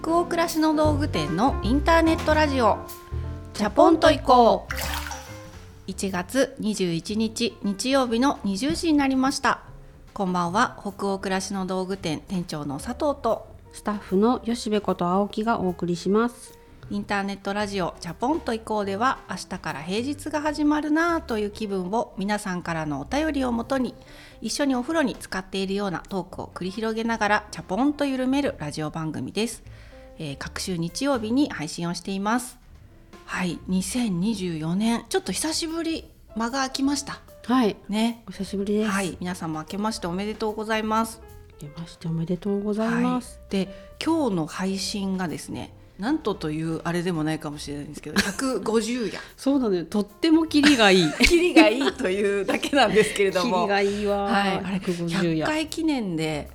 北欧暮らしの道具店のインターネットラジオ。チャポンと行こう。1月21日日曜日の20時になりました。こんばんは。北欧暮らしの道具店店長の佐藤と。スタッフの吉部こと青木がお送りします。インターネットラジオチャポンと行こうでは明日から平日が始まるなぁという気分を皆さんからのお便りをもとに一緒にお風呂に使っているようなトークを繰り広げながらチャポンと緩めるラジオ番組です、えー、各週日曜日に配信をしています。はい2024年。ちょっと久しぶり間が空きました。はい。ね。お久しぶりです。はい。皆さんも明けましておめでとうございます。明けましておめでとうございます、はい、で今日の配信がですねなんとというあれでもないかもしれないんですけど150夜。そうだねとってもキリがいい。キリがいいというだけなんですけれども。キリがいいわ、はい、あれ150 100回記念で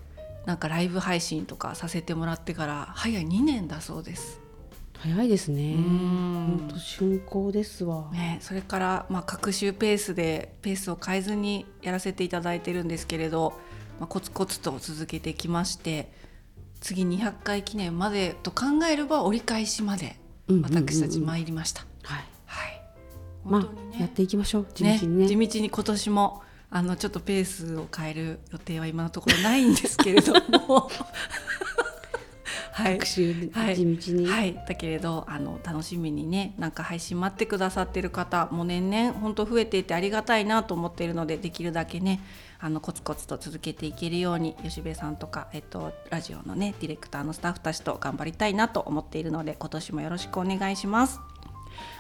なんかライブ配信とかさせてもらってから早い2年だそうです。早いですね。うん。本当春光ですわ、ね、それから、まあ、各週ペースでペースを変えずにやらせていただいてるんですけれど、まあ、コツコツと続けてきまして次200回記念までと考えれば折り返しまで私たち参りました。はい、はい。まあ、やっていきましょう。地道にね、ね、地道に今年もあのちょっとペースを変える予定は今のところないんですけれども。はい、地道に、はい、はい、だけれどあの楽しみにねなんか配信待ってくださってる方もう年々本当増えていてありがたいなと思っているのでできるだけねあのコツコツと続けていけるように吉部さんとか、えっと、ラジオのねディレクターのスタッフたちと頑張りたいなと思っているので今年もよろしくお願いします。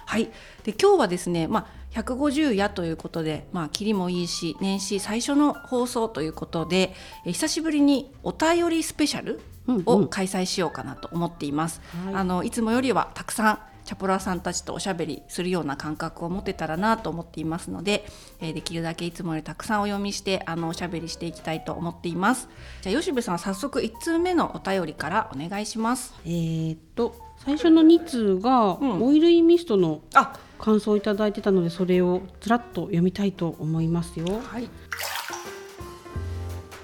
はい、で今日はですね、まあ、150夜ということで、まあ、切りもいいし年始最初の放送ということでえ久しぶりにお便りスペシャルを開催しようかなと思っています。うんうん、あのいつもよりはたくさんチャポラーさんたちとおしゃべりするような感覚を持てたらなと思っていますので、えー、できるだけいつもよりたくさんお読みしてあのおしゃべりしていきたいと思っています。じゃあ吉部さん早速1通目のお便りからお願いします。えー、っと最初の2通が、オイルインミストの感想をいただいてたのでそれをずらっと読みたいと思いますよ。はい。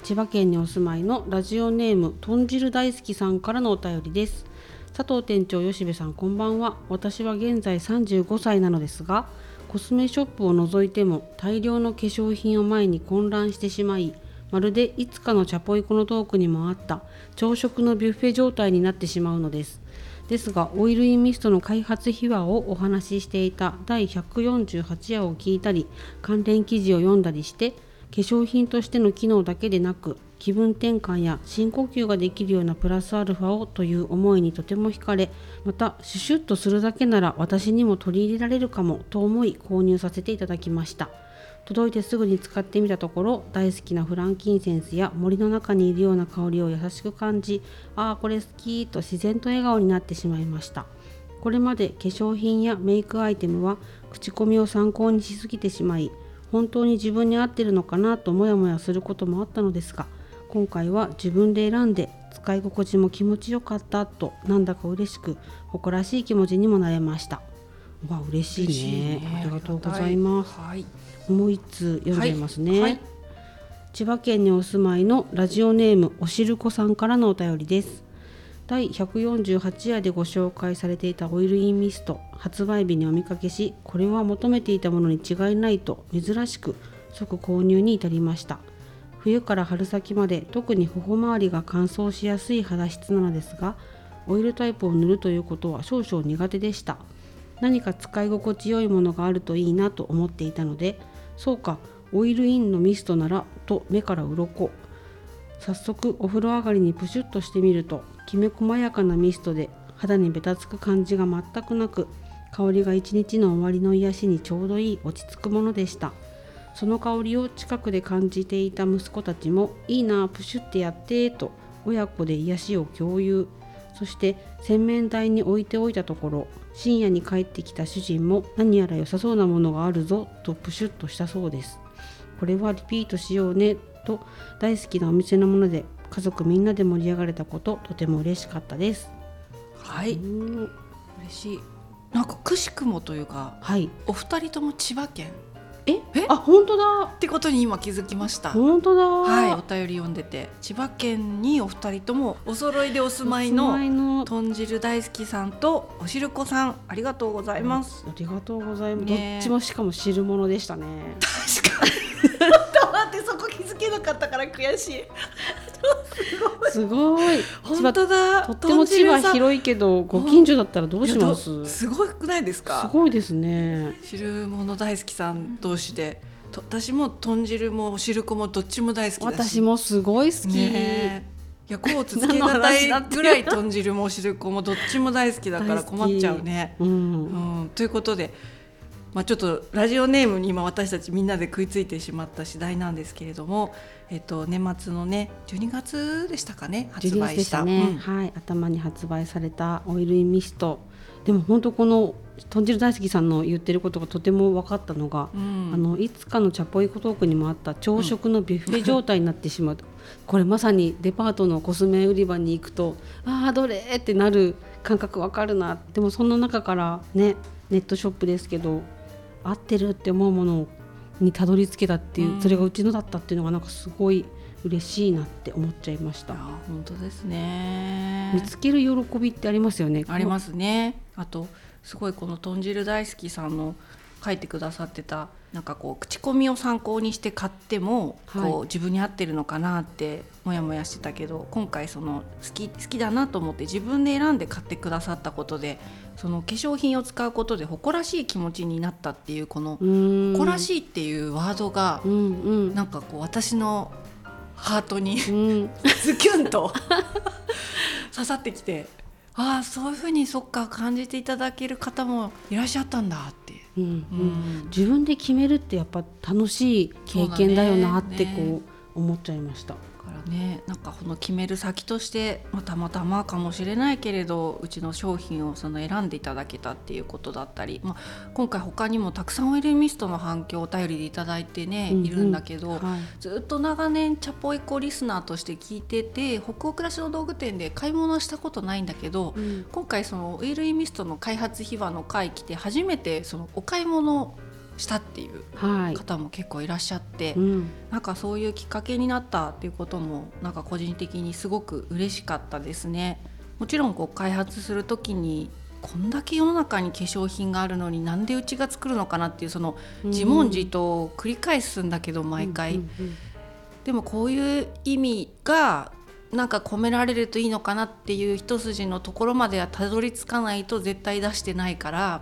千葉県にお住まいのラジオネーム豚汁大好きさんからのお便りです。佐藤店長吉部さんこんばんは。私は現在35歳なのですがコスメショップを除いても大量の化粧品を前に混乱してしまいまるでいつかのチャポイコのトークにもあった朝食のビュッフェ状態になってしまうのですですがオイルインミストの開発秘話をお話ししていた第148夜を聞いたり関連記事を読んだりして化粧品としての機能だけでなく気分転換や深呼吸ができるようなプラスアルファをという思いにとても惹かれまたシュシュッとするだけなら私にも取り入れられるかもと思い購入させていただきました。届いてすぐに使ってみたところ大好きなフランキンセンスや森の中にいるような香りを優しく感じああこれ好きと自然と笑顔になってしまいました。これまで化粧品やメイクアイテムは口コミを参考にしすぎてしまい本当に自分に合ってるのかなとモヤモヤすることもあったのですが今回は自分で選んで使い心地も気持ちよかったとなんだか嬉しく誇らしい気持ちにもなれました。わ嬉しいね、ね、ありがとうございます、はい、もう一通読んじゃいますね、はい。はい、千葉県にお住まいのラジオネームおしるこさんからのお便りです。第148夜でご紹介されていたオイルインミスト発売日にお見かけしこれは求めていたものに違いないと珍しく即購入に至りました。冬から春先まで特に頬周りが乾燥しやすい肌質なのですがオイルタイプを塗るということは少々苦手でした。何か使い心地よいものがあるといいなと思っていたのでそうかオイルインのミストならと目から鱗。早速お風呂上がりにプシュッとしてみるときめ細やかなミストで肌にべたつく感じが全くなく香りが一日の終わりの癒しにちょうどいい落ち着くものでした。その香りを近くで感じていた息子たちもいいなプシュってやってと親子で癒しを共有。そして洗面台に置いておいたところ深夜に帰ってきた主人も何やら良さそうなものがあるぞとプシュッとしたそうです。これはリピートしようねと大好きなお店のもので家族みんなで盛り上がれたこととても嬉しかったです。はい。嬉しい。なんかくしくもというか、はい、お二人とも千葉県え？え？あ本当だ。ってことに今気づきました。本当だ。はい、お便り読んでて。千葉県にお二人ともお揃いでお住まいの豚汁大好きさんとおしるこさんありがとうございます。ありがとうございます、ねどっちもしかも汁物でしたね。確かに。っと待ってそこ気づけなかったから悔しい。すごい本当だ。とっても千葉い広いけどご近所だったらどうします？すすごくないですか？ごいですね汁物大好きさん同士で、と私も豚汁もお汁粉もどっちも大好きだし。私もすごい好き、ねえ。いや、こう続けがたいぐらい豚汁もお汁粉もどっちも大好きだから困っちゃうね。うんうん、ということで、まあ、ちょっとラジオネームに今私たちみんなで食いついてしまった次第なんですけれども、えっと、年末のね12月でしたかね発12月で売し。した。たね、うん。はい頭に発売されたオイルインミスト。でも本当この豚汁大好きさんの言ってることがとても分かったのが、うん。あのいつかのチャポイコトークにもあった朝食のビュッフェ状態になってしまう。と、これまさにデパートのコスメ売り場に行くとああどれってなる感覚わかるな。でもそんな中からねネットショップですけど合ってるって思うものにたどり着けたっていう、うんそれがうちのだったっていうのがなんかすごい嬉しいなって思っちゃいましたあ。本当ですね見つける喜びってありますよね。ありますねあとすごいこの豚汁大好きさんの書いてくださってたなんかこう口コミを参考にして買っても、はいこう自分に合ってるのかなってモヤモヤしてたけど今回その好き好きだなと思って自分で選んで買ってくださったことでその化粧品を使うことで誇らしい気持ちになったっていうこの誇らしいっていうワードがなんかこう私のハートにうん。ズキュンと 刺さってきてああそういうふうにそっか感じていただける方もいらっしゃったんだって。うんううん。ん自分で決めるってやっぱ楽しい経験だよなってこう思っちゃいました。だからねなんかこの決める先として、まあ、たまたまかもしれないけれどうちの商品をその選んでいただけたっていうことだったり、まあ、今回他にもたくさんオイルミストの反響をお便りでいただいてね、うんうん。いるんだけど、はい。ずっと長年チャポイコリスナーとして聞いてて北欧暮らしの道具店で買い物はしたことないんだけど、うん。今回そのオイルミストの開発秘話の会来て初めてそのお買い物をしたっていうはい。方も結構いらっしゃって、うん。なんかそういうきっかけになったっていうこともなんか個人的にすごく嬉しかったですね。もちろんこう開発する時にこんだけ世の中に化粧品があるのになんでうちが作るのかなっていうその自問自答を繰り返すんだけど毎回、でもこういう意味がなんか込められるといいのかなっていう一筋のところまではたどり着かないと絶対出してないから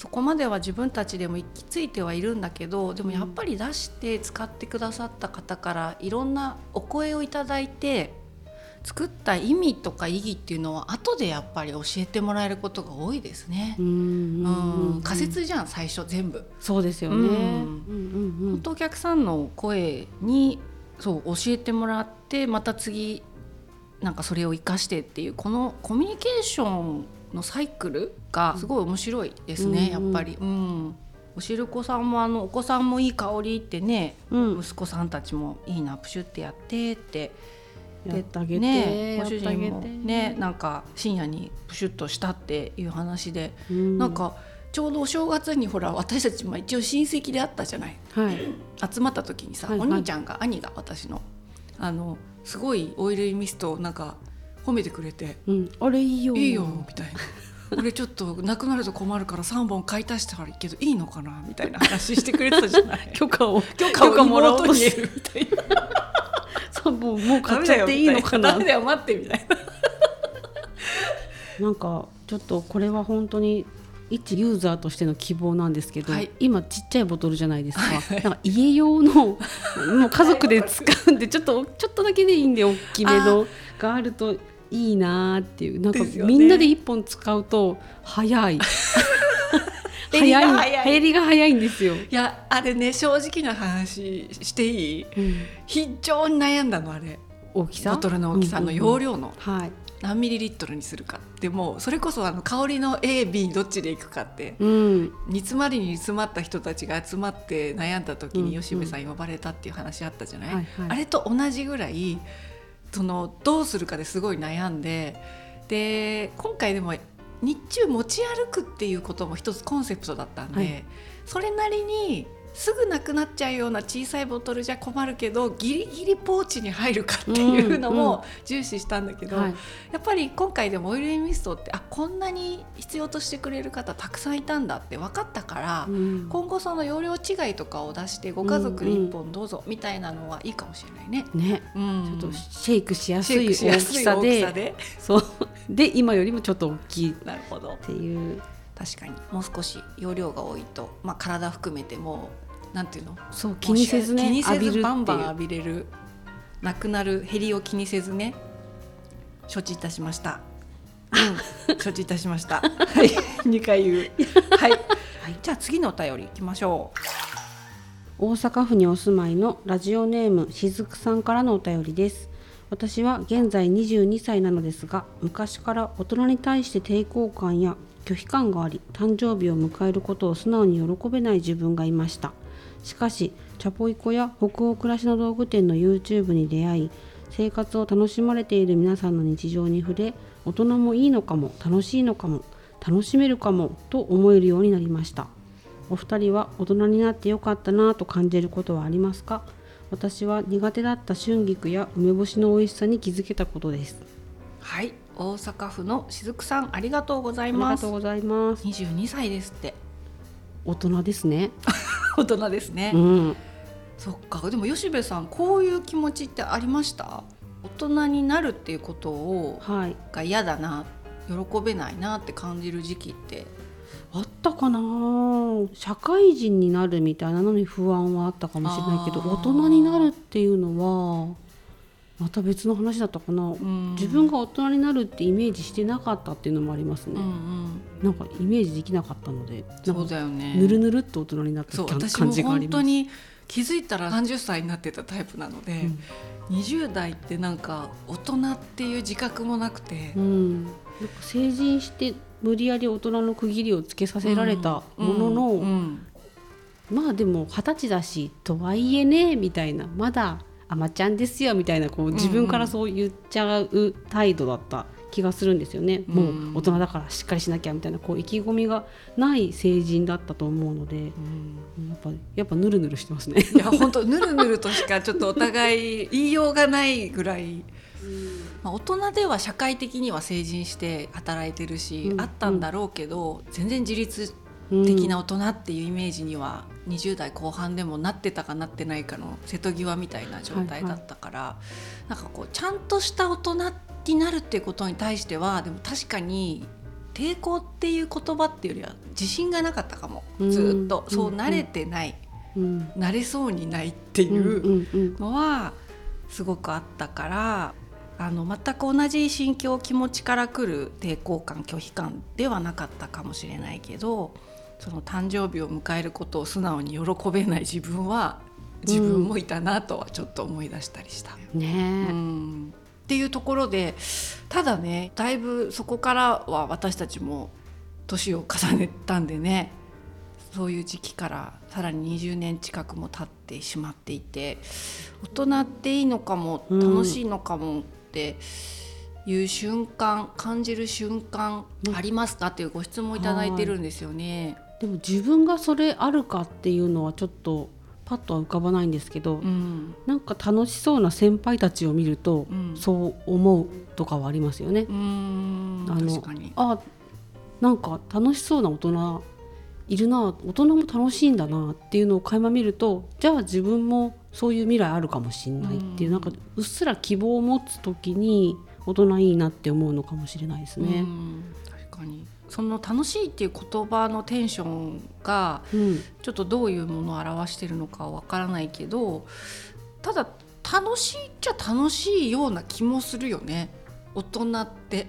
そこまでは自分たちでも行き着いてはいるんだけどでもやっぱり出して使ってくださった方からいろんなお声をいただいて作った意味とか意義っていうのは後でやっぱり教えてもらえることが多いですねう。ん仮説じゃん最初全部。そうですよね。本当お客さんの声にそう教えてもらってまた次なんかそれを生かしてっていうこのコミュニケーションのサイクルがすごい面白いですね、うんやっぱり。うん。おしるこさんもあのお子さんもいい香りってね、うん。息子さんたちもいいなプシュってやってって。やってあげて、ねご主人もねなんか深夜にプシュッとしたっていう話で、うん。なんかちょうどお正月にほら私たちも一応親戚であったじゃない。はい。集まった時にさ、はいはい。お兄ちゃんが兄が私のあのすごいオイルミストをなんか褒めてくれて。うん。あれいい「よ。いいよ」みたいな。俺ちょっとなくなると困るから3本買い足したらいいけどいいのかなみたいな話してくれてたじゃない。許可を許可をもらおうとし妹に得るみたいな。そうもう買っちゃっていいのかな。ダメだよ待ってみたいな。なんかちょっとこれは本当に一ユーザーとしての希望なんですけど、はい。今ちっちゃいボトルじゃないですか、なんか家用のもう家族で使うんでちょっとちょっとだけでいいんで大きめのがあるといいなーっていうなんかみんなで一本使うと早い。早い。減りが早い。んですよ、いやあれね正直な話していい？うん。非常に悩んだのあれ。大きさ？ボトルの大きさの容量の。はい、何ミリリットルにするかでもそれこそあの香りの AB どっちでいくかって。うん、煮詰まりに煮詰まった人たちが集まって悩んだ時に吉部さん呼ばれたっていう話あったじゃない、はいはい。あれと同じぐらいそのどうするかですごい悩んでで今回でも日中持ち歩くっていうことも一つコンセプトだったんで、はい。それなりにすぐなくなっちゃうような小さいボトルじゃ困るけどギリギリポーチに入るかっていうのも重視したんだけど、はい。やっぱり今回でもオイルインミストってあこんなに必要としてくれる方たくさんいたんだって分かったから、うん。今後その容量違いとかを出してご家族で1本どうぞみたいなのはいいかもしれないね。ね。うん、ちょっとシェイクしやすい大きさで。でそう。で今よりもちょっと大きい。っなるほど。ていう確かに。もう少し容量が多いと、まあ、体含めてもうなんていうの？そう気にせずね気にせずバンバン浴びれるなくなる減りを気にせずね承知いたしました。うん、承知いたしました。はい、二回言う。はい、はい、じゃあ次のお便り行きましょ大阪府にお住まいのラジオネームしずくさんからのお便りです。私は現在22歳なのですが昔から大人に対して抵抗感や拒否感があり誕生日を迎えることを素直に喜べない自分がいました。しかしチャポイコや北欧暮らしの道具店の YouTube に出会い生活を楽しまれている皆さんの日常に触れ大人もいいのかも楽しいのかも楽しめるかもと思えるようになりました。お二人は大人になってよかったなぁと感じることはありますか？私は苦手だった春菊や梅干しの美味しさに気づけたことです。はい、大阪府のしずくさんありがとうございますありがとう。ございます二十二歳ですって。大人ですね 大人ですね。うんそっか、でも吉部さんこういう気持ちってありました？大人になるっていうことをはいが嫌だな、喜べないなって感じる時期って。あったかな？社会人になるみたいなのに不安はあったかもしれないけど大人になるっていうのはまた別の話だったかな、うん。自分が大人になるってイメージしてなかったっていうのもありますね、うんうん、なんかイメージできなかったのでそうかだよね。ぬるぬるっと大人になった感じがあります。本当に気づいたら30歳になってたタイプなので、20代ってなんか大人っていう自覚もなくてう、ん、なんか成人して無理やり大人の区切りをつけさせられたものの、うんうん。まあでも二十歳だしとはいえねみたいな。まだ甘ちゃんですよみたいなこう自分からそう言っちゃう態度だった気がするんですよね、うん。もう大人だからしっかりしなきゃみたいなこう意気込みがない成人だったと思うのでやっぱやっぱヌルヌルしてますね。いや本当ぬるぬるとしかちょっとお互い言いようがないぐらい、まあ、大人では社会的には成人して働いてるし、うん。あったんだろうけど全然自律うん的な大人っていうイメージには20代後半でもなってたかなってないかの瀬戸際みたいな状態だったから、なんかこうちゃんとした大人になるっていうことに対してはでも確かに抵抗っていう言葉っていうよりは自信がなかったかも。うん。ずっと、そううん。慣れてない、うん。慣れそうにないっていうのはすごくあったから。あの全く同じ心境気持ちからくる抵抗感拒否感ではなかったかもしれないけどその誕生日を迎えることを素直に喜べない自分は自分もいたなとはちょっと思い出したりした。ね。えうん。っていうところでただねだいぶそこからは私たちも年を重ねたんでねそういう時期からさらに20年近くも経ってしまっていて大人っていいのかもうん。楽しいのかもっていう瞬間、感じる瞬間うんありますか？っていうご質問をいただいてるんですよね。でも自分がそれあるかっていうのはちょっとパッとは浮かばないんですけど、うん。なんか楽しそうな先輩たちを見ると、うん。そう思うとかはありますよね。あのあなんか楽しそうな大人いるな大人も楽しいんだなっていうのを垣間見るとじゃあ自分もそういう未来あるかもしれないっていう、うん。なんかうっすら希望を持つ時に大人いいなって思うのかもしれないですね。うん。確かにその楽しいっていう言葉のテンションがうん。ちょっとどういうものを表してるのかはわからないけどただ楽しいっちゃ楽しいような気もするよね。大人って。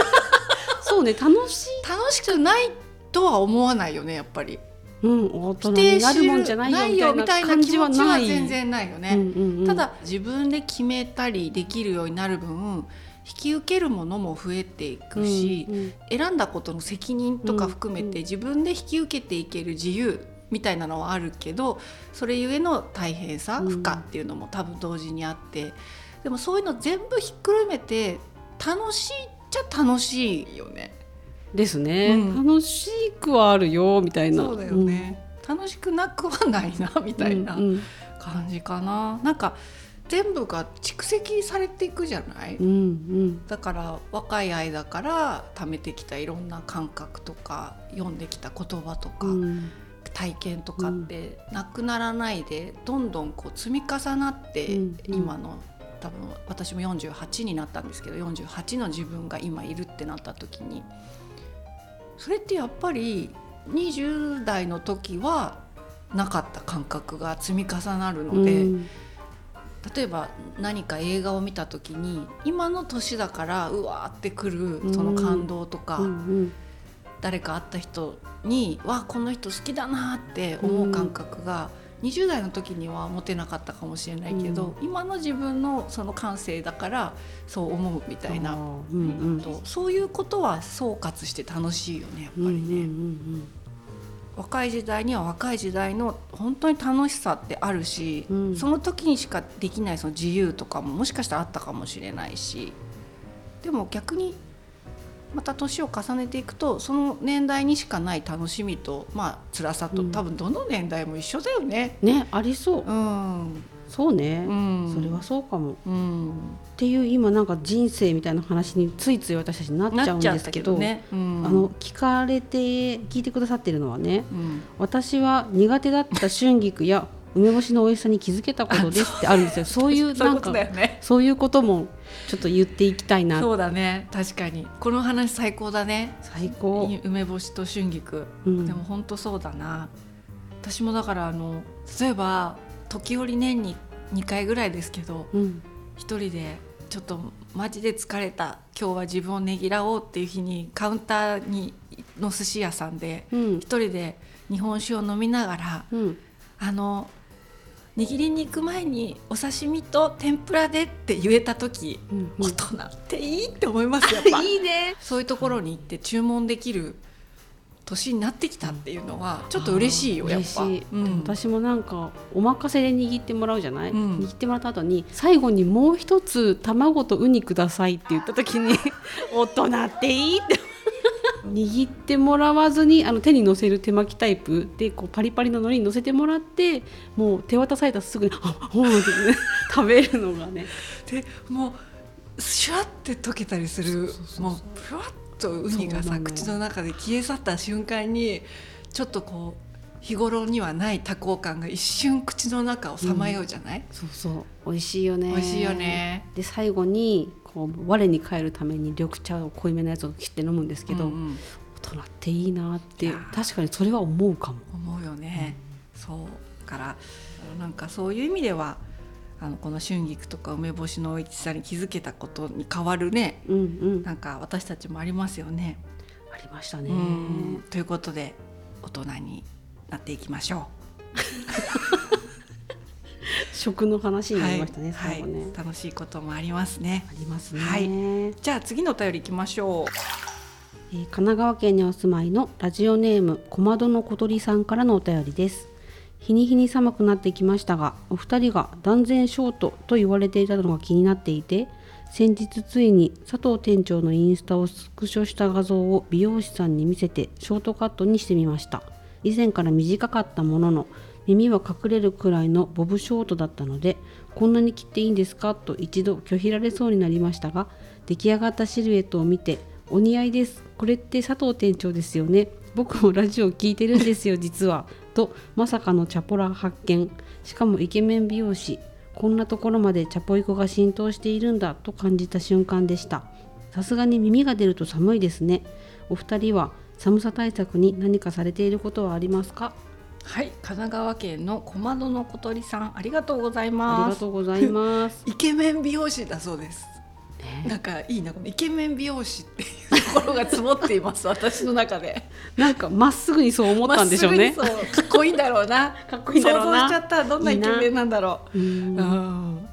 そうね楽しい、楽しくないとは思わないよねやっぱり。うん、大人になるもんじゃないよみたいな気持ちない。全然ないよね、うんうんうん。ただ自分で決めたりできるようになる分引き受けるものも増えていくし、うんうん。選んだことの責任とか含めうんうん。て自分で引き受けていける自由みたいなのはあるけどそれゆえの大変さうん。負荷っていうのも多分同時にあってでもそういうの全部ひっくるめて楽しいっちゃ楽しいよね。ですね、うん。楽しくはあるよみたいな。そうだよね、楽しくなくはないなみたいなうん。感じかな、なんか全部が蓄積されていくじゃない、うんうん。だから若い間から貯めてきたいろんな感覚とか読んできた言葉とか、うん。体験とかってなくならないでどんどんこう積み重なって、うんうん。今の多分私も48になったんですけど48の自分が今いるってなった時にそれってやっぱり20代の時はなかった感覚が積み重なるので、うん例えば何か映画を見た時に今の年だからうわーってくるその感動とか、うん誰か会った人に「わこの人好きだな」って思う感覚が、20代の時には持てなかったかもしれないけど、今の自分のその感性だからそう思うみたいな、うんうん。とそういうことは総括して楽しいよねやっぱりね。うんうん若い時代には若い時代の本当に楽しさってあるし、うん。その時にしかできないその自由とかももしかしたらあったかもしれないしでも逆にまた年を重ねていくとその年代にしかない楽しみとまあ辛さと、うん。多分どの年代も一緒だよね。ねありそう。うん、そうね。うん、それはそうかも。っうん、ていう今なんか人生みたいな話についつい私たちなっちゃうんですけどね。うん、あの聞かれて聞いてくださってるのはねうん、私は苦手だった春菊や梅干しの美味しさに気づけたことですってあるんですよ。そういうなんかね。そういうこともちょっと言っていきたいな。そうだね。確かに。この話最高だね。最高、梅干しと春菊。うん。でも本当そうだな。私もだからあの例えば時折年に2回ぐらいですけどうん。一人でちょっとマジで疲れた今日は自分をねぎらおうっていう日にカウンターにの寿司屋さんでうん。一人で日本酒を飲みながらうん。あの握りに行く前にお刺身と天ぷらでって言えた時、うん。大人っていいって思いますやっぱ。いいね。そういうところに行って注文できる年になってきたっていうのはちょっと嬉しいよやっぱ。嬉しい、うん。私もなんかお任せで握ってもらうじゃない、うん。握ってもらった後に最後にもう一つ卵とウニくださいって言った時に 大人っていいって。握ってもらわずにあの手に乗せる手巻きタイプでこうパリパリの海苔に乗せてもらってもう手渡されたらすぐに「あほん」って、ね、食べるのがね。でもうシュワって溶けたりするもうふわっとウニがさ口の中で消え去った瞬間にちょっとこう日頃にはない多幸感が一瞬口の中をさまようじゃない、そうそう。美味しいよね。美味しいよね。で最後にこう我に返るために緑茶を濃いめのやつを切って飲むんですけど、うんうん。大人っていいなって確かにそれは思うかも。思うよね、そう。だからなんかそういう意味ではあのこの春菊とか梅干しの美味しさに気づけたことに変わるねうんうん、なんか私たちもありますよね。ありましたね。うんということで大人になっていきましょ 食の話う。になりましたね、はい最後ね、はい楽しいこともありますね。ありますね、はいえーじゃあ次のお便りいきましょ神奈川県にお住まいのラジオネーム小窓の小鳥さんからのお便りです。日に日に寒くなってきましたがお二人が断然ショートと言われていたのが気になっていて先日ついに佐藤店長のインスタをスクショした画像を美容師さんに見せてショートカットにしてみました。以前から短かったものの耳は隠れるくらいのボブショートだったのでこんなに切っていいんですかと一度拒否られそうになりましたが出来上がったシルエットを見てお似合いです。これって佐藤店長ですよね。僕もラジオ聞いてるんですよ実は。とまさかのチャポラ発見しかもイケメン美容師こんなところまでチャポイコが浸透しているんだと感じた瞬間でしたさすがに耳が出ると寒いですねお二人は寒さ対策に何かされていることはありますか？う。はい、神奈川県の小窓の小鳥さんありがとうございあります。がとうございます イケメン美容師だそうです。なんかいいなこのイケメン美容師っていうところが積もっています 私の中で。なんかまっすぐにそう思ったんでしょうねまっすぐにそうかっこいいんだろうな。かっこいいんだろうな想像しちゃったどんなイケメンなんだろう。うんうん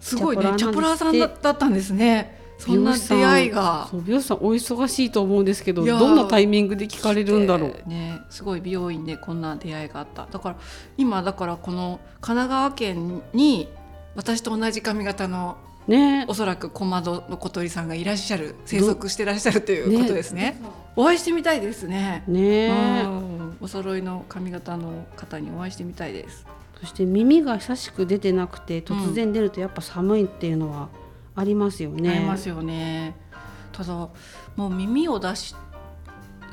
すごいねチチャポラーさんだだったんですね。そんな出会いが。美容師さんお忙しいと思うんですけどどんなタイミングで聞かれるんだろうねすごい美容院でこんな出会いがあっただから今だからこの神奈川県に私と同じ髪型のね。おそらく小窓の小鳥さんがいらっしゃる生息してらっしゃるということですね。お会いしてみたいですね。ね。うん。お揃いの髪型の方にお会いしてみたいです。そして耳が久しく出てなくて突然出るとやっぱ寒いっていうのはありますよね。ありますよね。ただもう耳を出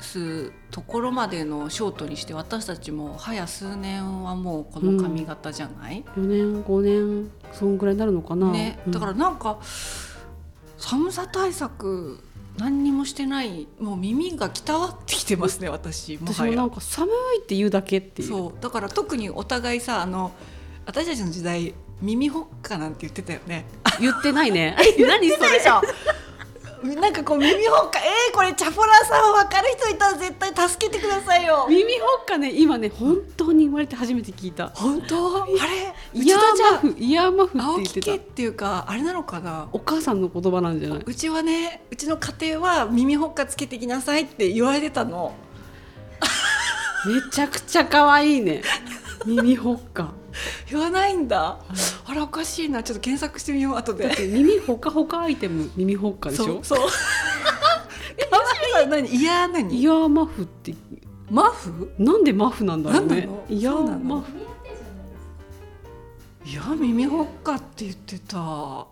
すところまでのショートにして私たちも早数年はもうこの髪型じゃない、4年5年そんぐらいになるのかな。ね、だからなんか寒さ対策何にもしてないもう耳がきたわってきてますね私もはや私もなんか寒いって言うだけっていう。そうだから特にお互いさあの私たちの時代耳ほっかなんて言ってたよね言ってないね。何それ。なんかこう耳ほっかえー、これチャポラーさん分かる人いたら絶対助けてくださいよ耳ほっかね今ね本当に言われて初めて聞いた。本当？あれ？イヤーマゃフイヤーマフ青って言ってっていうかあれなのかな？お母さんの言葉なんじゃない？うちはねうちの家庭は耳ほっかつけてきなさいって言われてたのめちゃくちゃ可愛いね。耳ほっか。言わないんだ。あらおかしいな。ちょっと検索してみよう後で。耳ほかほかアイテム耳ほっかでしょ？そう。そう。え何？イヤーイ何ヤーマフって。マフ？なんでマフなんだろうね。イヤーマフ。いや耳ほっかって言ってた。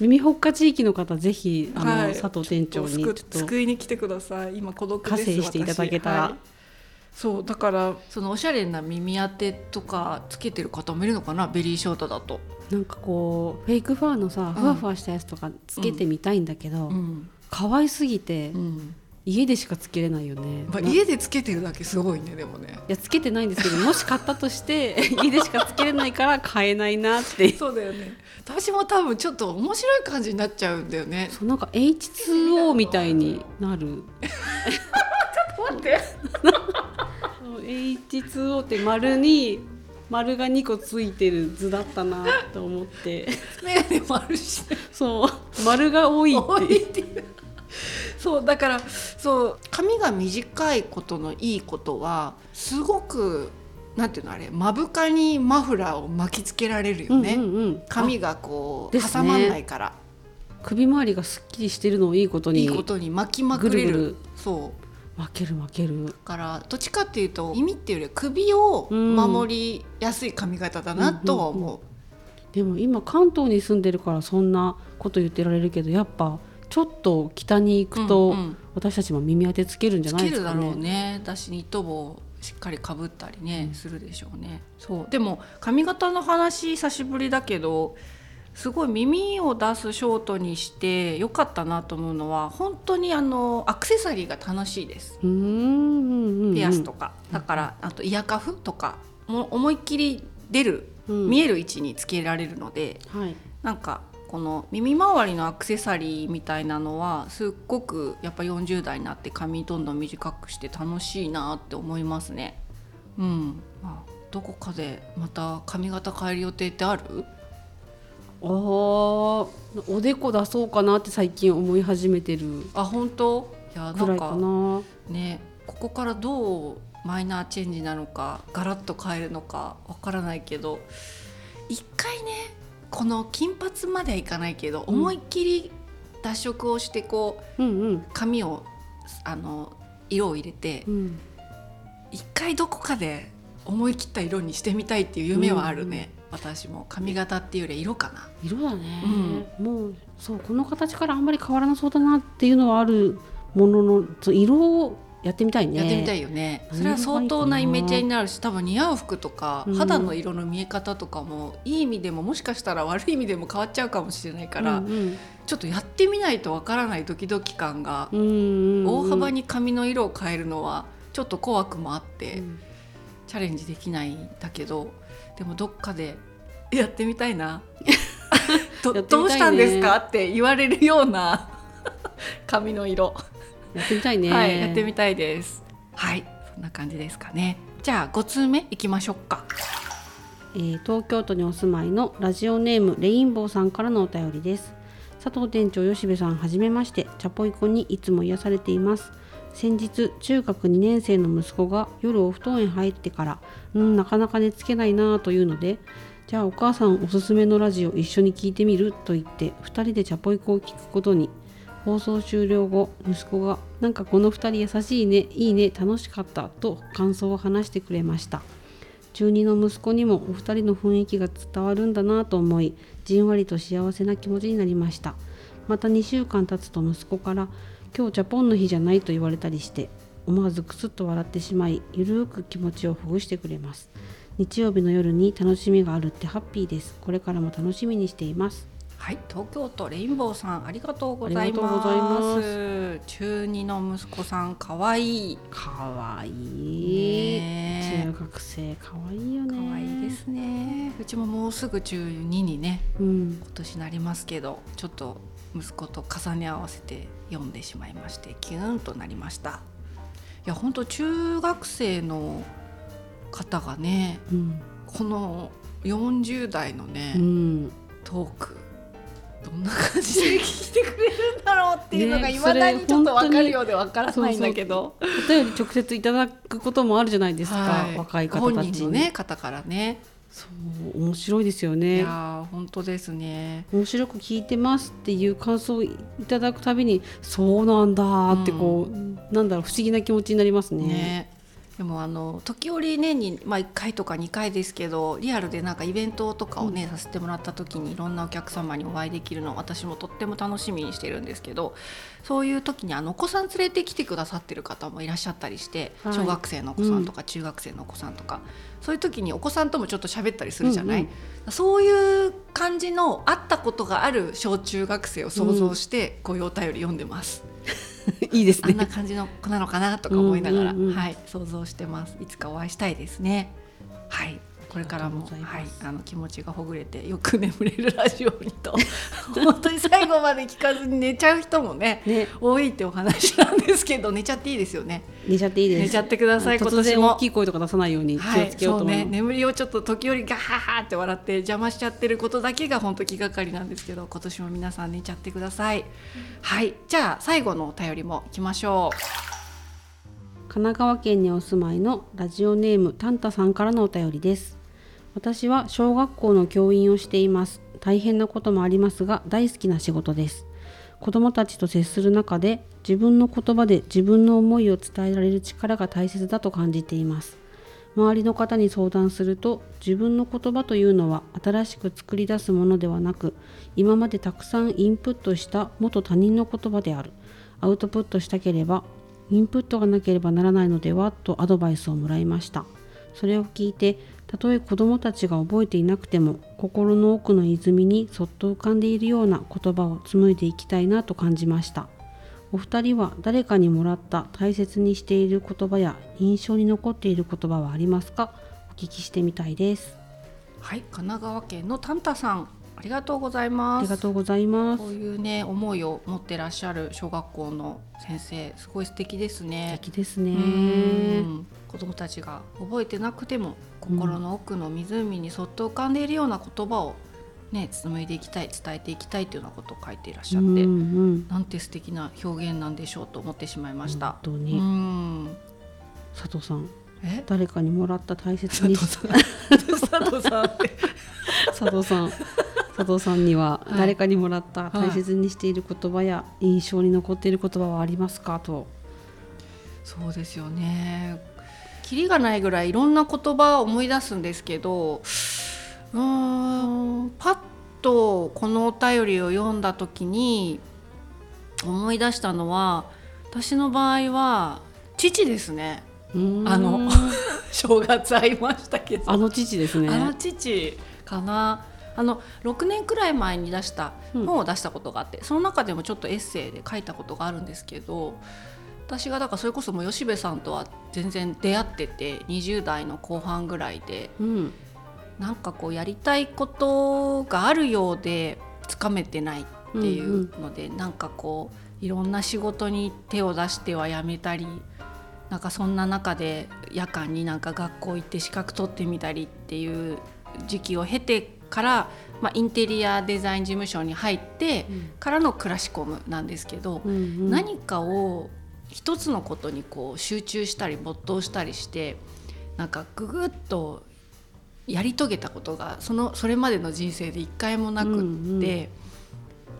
耳ほっか地域の方ぜひあの、はい。佐藤店長にちょっ救と。救いに来てください。今孤独です加勢していただけたら、私。はいそうだからそのおしゃれな耳当てとかつけてる方もいるのかな？ベリーショートだと、なんかこうフェイクファーのさ、ん。ふわふわしたやつとかつけてみたいんだけど、うん。可愛すぎて、うん。家でしかつけれないよね、まあ、家でつけてるだけすごいねでもね。やつけてないんですけどもし買ったとして 家でしかつけれないから買えないなって。そうだよね。私も多分ちょっと面白い感じになっちゃうんだよね。そうなんか H2O みたいになる。待って。そ う H2O って丸に丸が2個ついてる図だったなと思って。眼鏡もあるしねそう。丸が多い多っていう。そうだからそう髪が短いことのいいことはすごくなんていうのあれ目深にマフラーを巻きつけられるよね、うんうんうん、髪がこう挟まんないから、首周りがすっきりしてるのをいいことにいいことに巻きまくれる。そう負ける負ける。だからどっちかっていうと耳っていうよりは首を守りやすい髪型だなとは思う、でも今関東に住んでるからそんなこと言ってられるけどやっぱちょっと北に行くと、うんうん。私たちも耳当てつけるんじゃつないですかね。けるだろうね。私ニット帽をしっかりかぶったりね、するでしょうね。そう。でも髪型の話久しぶりだけどすごい耳を出すショートにしてよかったなと思うのは本当にあのアクセサリーが楽しいです。ピアスとか、だからあとイヤカフとか。もう思いっきり出る、うん。見える位置につけられるのではい。なんかこの耳周りのアクセサリーみたいなのはすっごくやっぱ40代になって髪どんどん短くして楽しいなって思いますね。うん、まあ、どこかでまた髪型変える予定ってある？あーおでこ出そうかなって最近思い始めてるあ本当？いやなんかねここからどうマイナーチェンジなのかガラッと変えるのかわからないけど一回ねこの金髪まではいかないけど、うん。思いっきり脱色をしてこううんうん。髪をあの色を入れてうん。一回どこかで思い切った色にしてみたいっていう夢はあるね、私も髪型っていうより色かな。色だね、もうそうこの形からあんまり変わらなそうだなっていうのはあるものの色をやってみたいね。やってみたいよね、何それは相当なイメージになるし多分似合う服とか、うん肌の色の見え方とかもいい意味でももしかしたら悪い意味でも変わっちゃうかもしれないから、うんちょっとやってみないとわからないドキドキ感がうんうんうんうん。大幅に髪の色を変えるのはちょっと怖くもあって、うん。チャレンジできないんだけどでもどっかでやってみたいな。どどうしたんですかって言われるような髪の色、やってみたいね、はいやってみたいです。はいそんな感じですかね。じゃあ5通目いきましょうか。えー東京都にお住まいのラジオネームレインボーさんからのお便りです。佐藤店長吉部さんはじめまして。チャポイコにいつも癒されています先日中学2年生の息子が夜お布団へ入ってからうんなかなか寝つけないなぁというのでじゃあお母さんおすすめのラジオ一緒に聞いてみる？と言って2人でチャポイコを聞くことに。放送終了後息子が「なんかこの2人優しいねいいね楽しかった」と感想を話してくれました。中2の息子にもお二人の雰囲気が伝わるんだなと思いじんわりと幸せな気持ちになりました。また2週間経つと息子から「今日ジャポンの日じゃない」と言われたりして思わずクスッと笑ってしまいゆるーく気持ちをほぐしてくれます。日曜日の夜に楽しみがあるってハッピーです。これからも楽しみにしています。はい、東京都レインボーさんありがとうございます。中二の息子さん可愛い。かわい。い、ね中学生かわいいよね。可愛いですね。うちももうすぐ中二にねうん。今年なりますけど、ちょっと息子と重ね合わせて読んでしまいましてキューンとなりました。いや本当中学生の方がねうん。この40代のね、うん。トークどんな感じで聞いてくれるんだろうっていうのがねいまだにちょっと分かるようで分からないんだけど、お便り直接いただくこともあるじゃないですか、はい。若い方たちに。ね方からねそう面白いですよいねやー本当ですね。面白く聞いてますっていう感想をいただくたびにそうなんだってこう、なんだろう不思議な気持ちになりますね。ねでもあの時折年に、まあ、1回とか2回ですけどリアルでなんかイベントとかをね、させてもらった時にいろんなお客様にお会いできるのを私もとっても楽しみにしてるんですけどそういう時にあのお子さん連れてきてくださってる方もいらっしゃったりして、はい。小学生のお子さんとか中学生のお子さんとか、そういう時にお子さんともちょっと喋ったりするじゃない、うんそういう感じの会ったことがある小中学生を想像して、こういうお便り読んでます。いいですあんなね感じの子なのかなとか思いながら、はい、想像してます。いつかお会いしたいですね。はい、これからも、はいあの気持ちがほぐれてよく眠れるラジオにと。本当に最後まで聞かずに寝ちゃう人もねね。多いってお話なんですけど寝ちゃっていいですよね。寝ちゃっていいです。寝ちゃってください今突年も。然大きい声とか出さないように気はい、をつけようと思います、眠りをちょっと時折ガハハって笑って邪魔しちゃってることだけが本当気がかりなんですけど今年も皆さん寝ちゃってください、はいじゃあ最後のお便りもいきましょ神奈川県にお住まいのラジオネームタンタさんからのお便りです私は小学校の教員をしています。大変なこともありますが大好きな仕事です。子どもたちと接する中で自分の言葉で自分の思いを伝えられる力が大切だと感じています。周りの方に相談すると自分の言葉というのは新しく作り出すものではなく今までたくさんインプットした元他人の言葉である。アウトプットしたければインプットがなければならないのではとアドバイスをもらいました。それを聞いてたとえ子どもたちが覚えていなくても心の奥の泉にそっと浮かんでいるような言葉を紡いでいきたいなと感じました。お二人は誰かにもらった大切にしている言葉や印象に残っている言葉はありますか？お聞きしてみたいです。はい神奈川県のタンタさん。ありがとうございます。ありがとうございます。こういうね思いを持ってらっしゃる小学校の先生すごい素敵ですね。素敵ですね。うん。子供たちが覚えてなくても心の奥の湖にそっと浮かんでいるような言葉をね紡いでいきたい伝えていきたいというようなことを書いていらっしゃって、うんうんなんて素敵な表現なんでしょうと思ってしまいました。本。当うに、ん。佐藤さん。え？誰かにもらった大切に佐藤さん。佐藤さん 佐藤さんにははい。誰かにもらった大切にしている言葉や印象に残っている言葉はありますか？と。そうですよね。キリがないぐらいいろんな言葉を思い出すんですけど、うーんパッとこのお便りを読んだ時に思い出したのは私の場合は父ですね。あの 正月会いましたけど、あの父ですね。あの父かな。あの6年くらい前に出したうん。本を出したことがあって、その中でもちょっとエッセイで書いたことがあるんですけど私がだからそれこそもう吉部さんとは全然出会ってて20代の後半ぐらいでうん。なんかこうやりたいことがあるようでつかめてないっていうので、なんかこういろんな仕事に手を出してはやめたりなんかそんな中で夜間になんか学校行って資格取ってみたりっていう時期を経てから、まあ、インテリアデザイン事務所に入ってからのクラシコムなんですけど、うんうん。何かを一つのことにこう集中したり没頭したりしてなんかググッとやり遂げたことがそのそれまでの人生で一回もなくって、うんうん。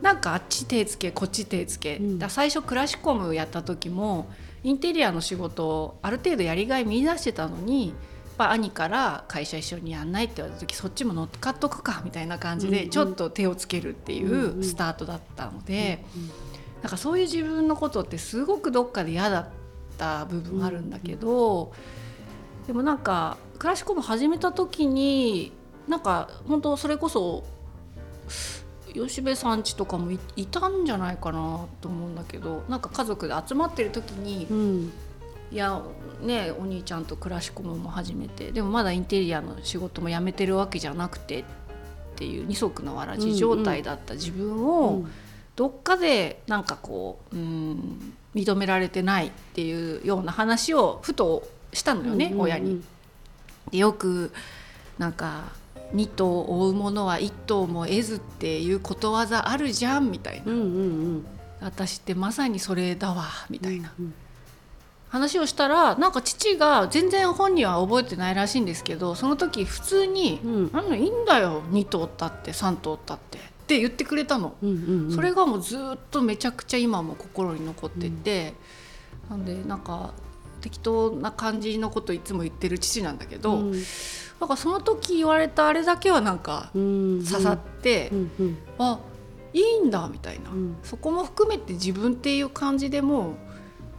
なんかあっち手つけこっち手つけ、うん。だ最初クラシコムやった時もインテリアの仕事をある程度やりがい見出してたのにぱ兄から会社一緒にやんないって言われた時そっちも乗っかっとくかみたいな感じでちょっと手をつけるっていうスタートだったので、なんかそういう自分のことってすごくどっかで嫌だった部分あるんだけど、でもなんかクラシコム始めた時になんか本当それこそ吉部さんちとかもいいたんじゃないかなと思うんだけどなんか家族で集まってる時にうん「いやねお兄ちゃんとクラシコムも始めて。でもまだインテリアの仕事も辞めてるわけじゃなくて」っていう二足のわらじ状態だった。自分を、どっかでなんかこううん認められてないっていうような話をふとしたのよね、親に。でよくなんか二頭を追うものは一頭も得ずっていうことわざあるじゃんみたいな、うんうんうん。私ってまさにそれだわみたいな。うん話をしたらなんか父が全然本人は覚えてないらしいんですけどその時普通にうん「あのいいんだよ2頭ったって3頭ったって」って言ってくれたの。うんうんうん。それがもうずっとめちゃくちゃ今も心に残ってて、なんでなんか適当な感じのこといつも言ってる父なんだけど、うん。なんかその時言われたあれだけはなんかうん刺さって、うんうん。あいいんだみたいな、うん。そこも含めて自分っていう感じでもう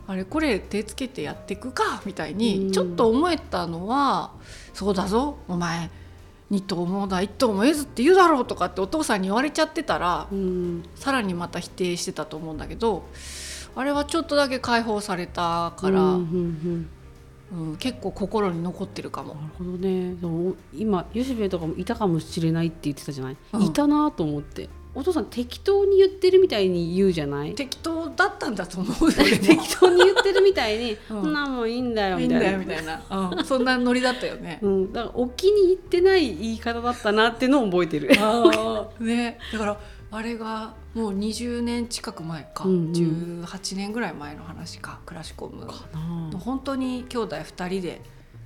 あれこれ手つけてやっていくかみたいうん。にちょっと思えたのは、そうだぞお前2頭もだ1頭も得ずって言うだろうとかってお父さんに言われちゃってたら、うん。さらにまた否定してたと思うんだけどあれはちょっとだけ解放されたから、うん結構心に残ってるかも。うん。なるほどね。でも今吉部とかもいたかもしれないって言ってたじゃない、うん。いたなと思ってお父さん適当に言ってるみたいに言うじゃない？適当だったんだと思う 適当に言ってるみたいに「うん。そんなんもんいいんだよ」いいんみたいなだよみたいな、うん、そんなノリだったよね。うん、だからお気に入ってない言い方だったなってのを覚えてる。ね。だからあれがもう20年近く前か、うんうん。18年ぐらい前の話か。クラシコムかな本当に兄弟2人で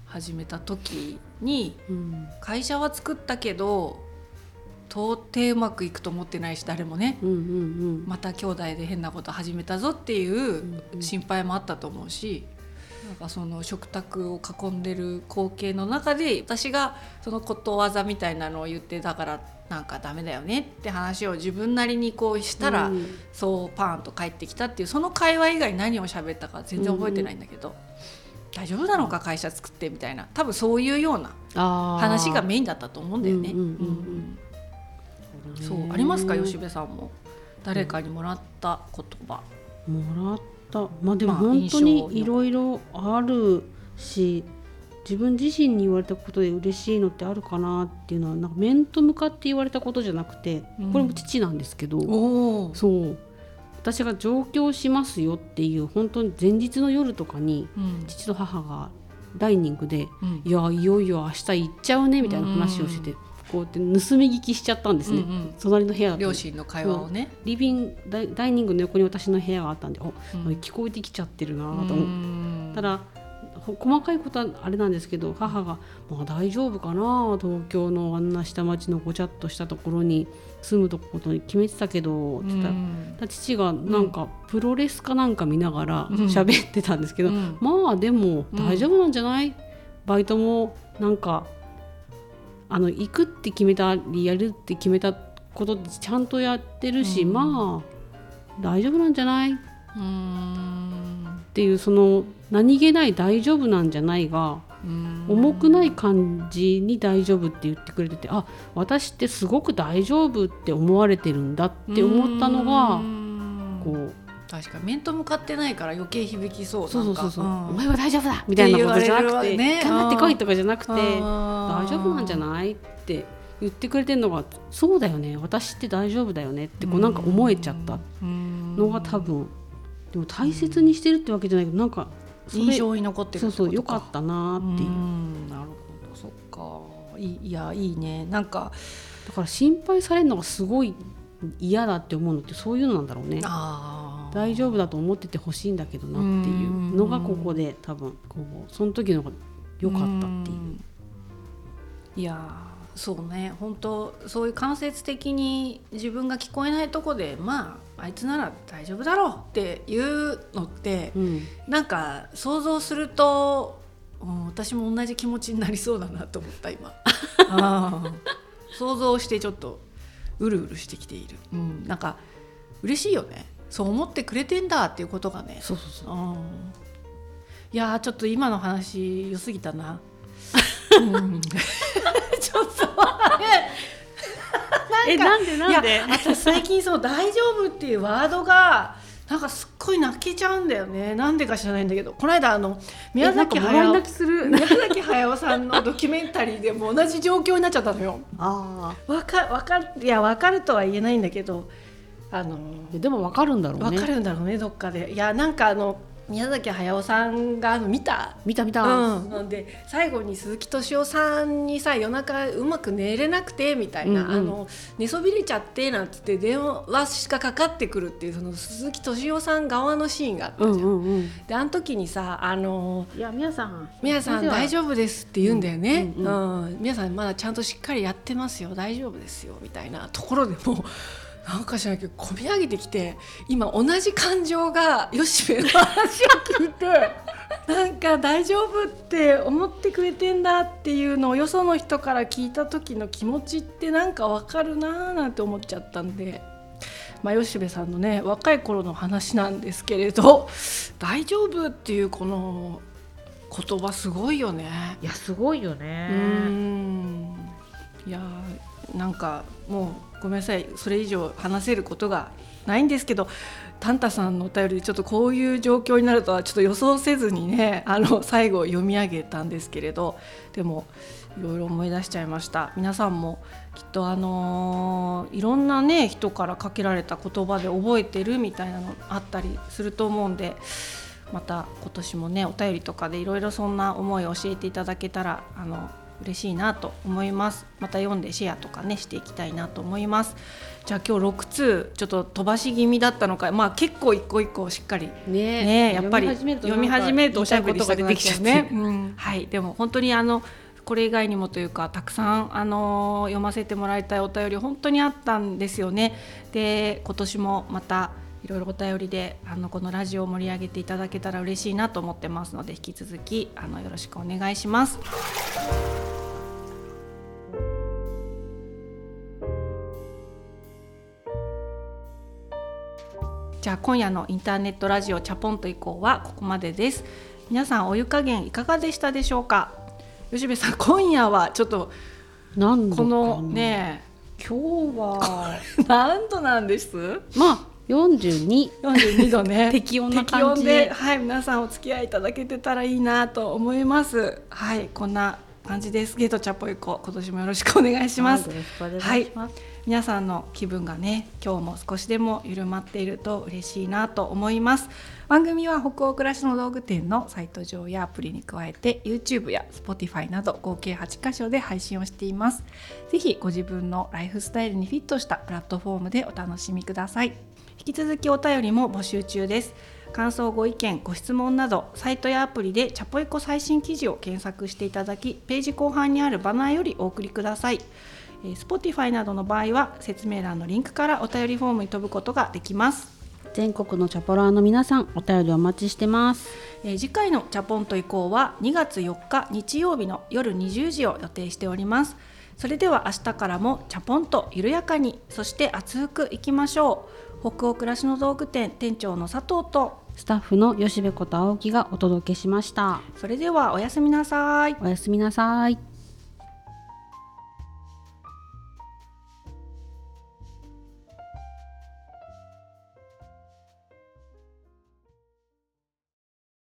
始めた時にうん。会社は作ったけど到底うまくいくと思ってないし誰もね。うんうんまた兄弟で変なこと始めたぞっていううん心配もあったと思うし、なんかその食卓を囲んでる光景の中で私がそのことわざみたいなのを言ってだからなんかダメだよねって話を自分なりにこうしたら、うんそうパーンと帰ってきたっていうその会話以外何を喋ったか全然覚えてないんだけど、大丈夫なのか会社作ってみたいな多分そういうような話がメインだったと思うんだよね。うんうんうん。うんうんそうありますか？吉部さんも。誰かにもらった言葉。もらった。まあでもまあ本当ににいろいろあるし自分自身に言われたことで嬉しいのってあるかなっていうのはなんか面と向かって言われたことじゃなくてうん。これも父なんですけど、おお。そう。私が上京しますよっていう本当に前日の夜とかにうん。父と母がダイニングでうん「いやいよいよ明日行っちゃうね」みたいな話をしてて、こうやって盗み聞きしちゃったんですね、うんうん。隣の部屋両親の会話をね。リビングダイダイニングの横に私の部屋があったんで、おうん。聞こえてきちゃってるなと思って、うん。ただほ細かいことはあれなんですけど母が「まあ、大丈夫かな？東京のあんな下町のごちゃっとしたところに住むとことに決めてたけど」って言ったら。うん。だ父がなんかプロレスかなんか見ながらうん。喋ってたんですけど、うんまあでもうん。大丈夫なんじゃない、バイトもなんかあの行くって決めたりやるって決めたことってちゃんとやってるし、うん。まあ大丈夫なんじゃない？っうん。ていうその何気ない大丈夫なんじゃないがうん。重くない感じに大丈夫って言ってくれててあ私ってすごく大丈夫って思われてるんだって思ったのがうん。こう確かに面と向かってないから余計響きそう。そうそうそうそう、なんか。お前は大丈夫だ。みたいなことじゃなくて、ね頑張ってこいとかじゃなくて。大大丈夫なんじゃない？って言ってくれてるのがそうだよね。私って大丈夫だよねってこうなんか思えちゃった。のが多分でも大切にしてるってわけじゃないけどなんか印象に残ってるそうそうよかったなっていう。うん。なるほど。そっか。いいいやいいね。なんかだから心配されるのがすごい嫌だって思うのってそういうのなんだろうね。あー大丈夫だと思っててほしいんだけどなっていうのがここで多分こうその時のが良かったっていう。ん。いやーそうね。本当そういう間接的に自分が聞こえないとこでまああいつなら大丈夫だろうっていうのって、うん。なんか想像すると、うん、私も同じ気持ちになりそうだなと思った今。想像してちょっとうるうるしてきている、うん、なんか嬉しいよねそう思ってくれてんだっていうことがね。そうそうそう。うん。いやーちょっと今の話良すぎたな、うん、ちょっとえなんでなんで？いや私最近そう「大丈夫」っていうワードがなんかすっごい泣けちゃうんだよね。なんでか知らないんだけど。この間あの宮崎駿。泣きする？宮崎駿さんのドキュメンタリーでも同じ状況になっちゃったのよ。あわかわかるいやわかるとは言えないんだけどあのあでもわかるんだろうわねかるんだろうねどっかで。いやなんかあの宮崎駿さんがあの見た。見た見た、うん、なんで最後に鈴木敏夫さんにさ夜中うまく寝れなくてみたいな、うんうん。あの寝そびれちゃってなんつって電話がかかってくるっていうその鈴木敏夫さん側のシーンがあったじゃん。うんうんうん。であの時にさあのいや皆さん。宮さん大丈夫ですって言うんだよね。うんうん皆さんまだちゃんとしっかりやってますよ。大丈夫ですよ。みたいなところでもうなんかしらんけど込み上げてきて今同じ感情が吉部の話を聞いて なんか大丈夫って思ってくれてんだっていうのをよその人から聞いた時の気持ちってなんかわかるなーなんて思っちゃったんで。まあ、吉部さんのね若い頃の話なんですけれど「大丈夫」っていうこの言葉すごいよね。いやすごいようねんいやーなんかもうごめんなさい。それ以上話せることがないんですけどタンタさんのお便りでちょっとこういう状況になるとはちょっと予想せずにねあの最後読み上げたんですけれどでもいろいろ思い出しちゃいました。皆さんもきっとあのーいろんなね人からかけられた言葉で覚えてるみたいなのあったりすると思うんでまた今年もねお便りとかでいろいろそんな思いを教えていただけたらあの嬉しいなと思います。また読んでシェアとかねしていきたいなと思います。じゃあ今日6通ちょっと飛ばし気味だったのかまあ結構一個一個しっかりねねやっぱり読み始めるとおしゃべりしたくなっちゃうね。うん。はい。でも本当にあのこれ以外にもというかたくさんあの読ませてもらいたいお便り本当にあったんですよね。で今年もまたいろいろお便りであのこのラジオを盛り上げていただけたら嬉しいなと思ってますので引き続きあのよろしくお願いします。じゃあ今夜のインターネットラジオチャポンと以降はここまでです。皆さんお湯加減いかがでしたでしょうか？吉部さん今夜はちょっとこのなね今日は 何度なんです？まあ42 42度ね。適温な適感じ。温で、はい、皆さんお付き合いいただけてたらいいなと思います。はいこんな感じです。ゲートチャポイコ今年もよろしくお願いします、はい皆さんの気分がね今日も少しでも緩まっていると嬉しいなと思います。番組は北欧暮らしの道具店のサイト上やアプリに加えて YouTube や Spotify など合計8箇所で配信をしています。ぜひご自分のライフスタイルにフィットしたプラットフォームでお楽しみください引き続きお便りも募集中です。感想ご意見ご質問などサイトやアプリでチャポイコ最新記事を検索していただきページ後半にあるバナーよりお送りください。えー Spotify などの場合は説明欄のリンクからお便りフォームに飛ぶことができます、全国のチャポラーの皆さんお便りお待ちしてます。えー次回のチャポンと移行は2月4日日曜日の夜20時を予定しております。それでは明日からもチャポンと緩やかにそして熱くいきましょう北欧暮らしの道具店店長の佐藤とスタッフの吉部こと青木がお届けしました。それではおやすみなさい。おやすみなさい